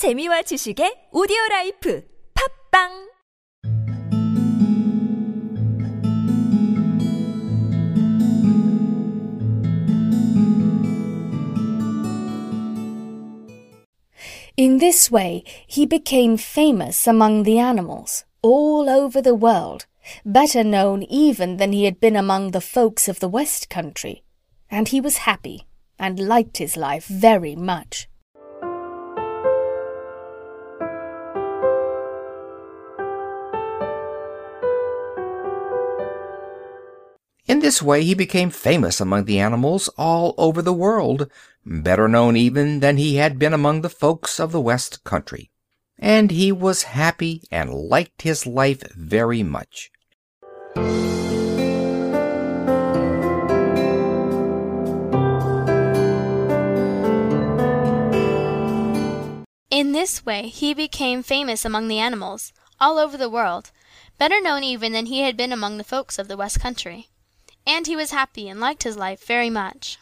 재미와 지식의 오디오 라이프 팝빵 In this way, he became famous among the animals, all over the world, better known even than he had been among the folks of the West Country, and he was happy and liked his life very much. In this way he became famous among the animals all over the world, better known even than he had been among the folks of the West Country. And he was happy and liked his life very much. In this way he became famous among the animals, all over the world, better known even than he had been among the folks of the West Country. And he was happy and liked his life very much.